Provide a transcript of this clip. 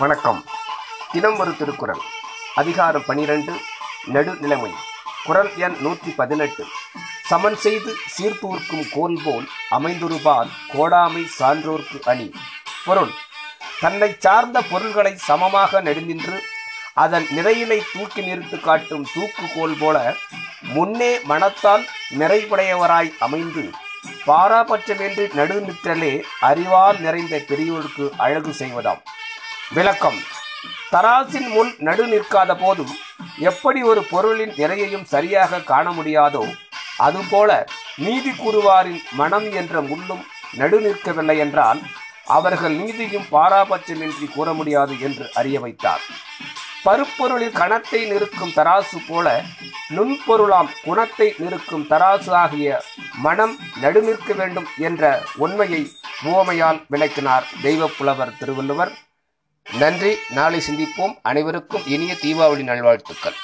வணக்கம் தினம் ஒரு திருக்குறள் அதிகாரம் பனிரெண்டு நடுநிலைமை குரல் எண் நூற்றி பதினெட்டு சமன் செய்து சீர்தூர்க்கும் கோல் போல் அமைந்துருபால் கோடாமை சான்றோர்க்கு அணி பொருள் தன்னை சார்ந்த பொருள்களை சமமாக நெடுநின்று அதன் நிறையினை தூக்கி நிறுத்து காட்டும் தூக்குகோல் போல முன்னே மனத்தால் நிறைவுடையவராய் அமைந்து பாராபட்சமின்றி நடுநிற்றலே அறிவால் நிறைந்த பெரியோருக்கு அழகு செய்வதாம் விளக்கம் தராசின் முன் நடு நிற்காத போதும் எப்படி ஒரு பொருளின் நிறையையும் சரியாக காண முடியாதோ அதுபோல நீதி கூறுவாரின் மனம் என்ற முள்ளும் நடு நிற்கவில்லை என்றால் அவர்கள் நீதியும் பாராபட்சமின்றி கூற முடியாது என்று அறிய வைத்தார் பருப்பொருளில் கணத்தை நிறுக்கும் தராசு போல நுண்பொருளாம் குணத்தை நிறுக்கும் தராசு ஆகிய மனம் நடுநிற்க வேண்டும் என்ற உண்மையை உவமையால் விளக்கினார் தெய்வப்புலவர் திருவள்ளுவர் நன்றி நாளை சிந்திப்போம் அனைவருக்கும் இனிய தீபாவளி நல்வாழ்த்துக்கள்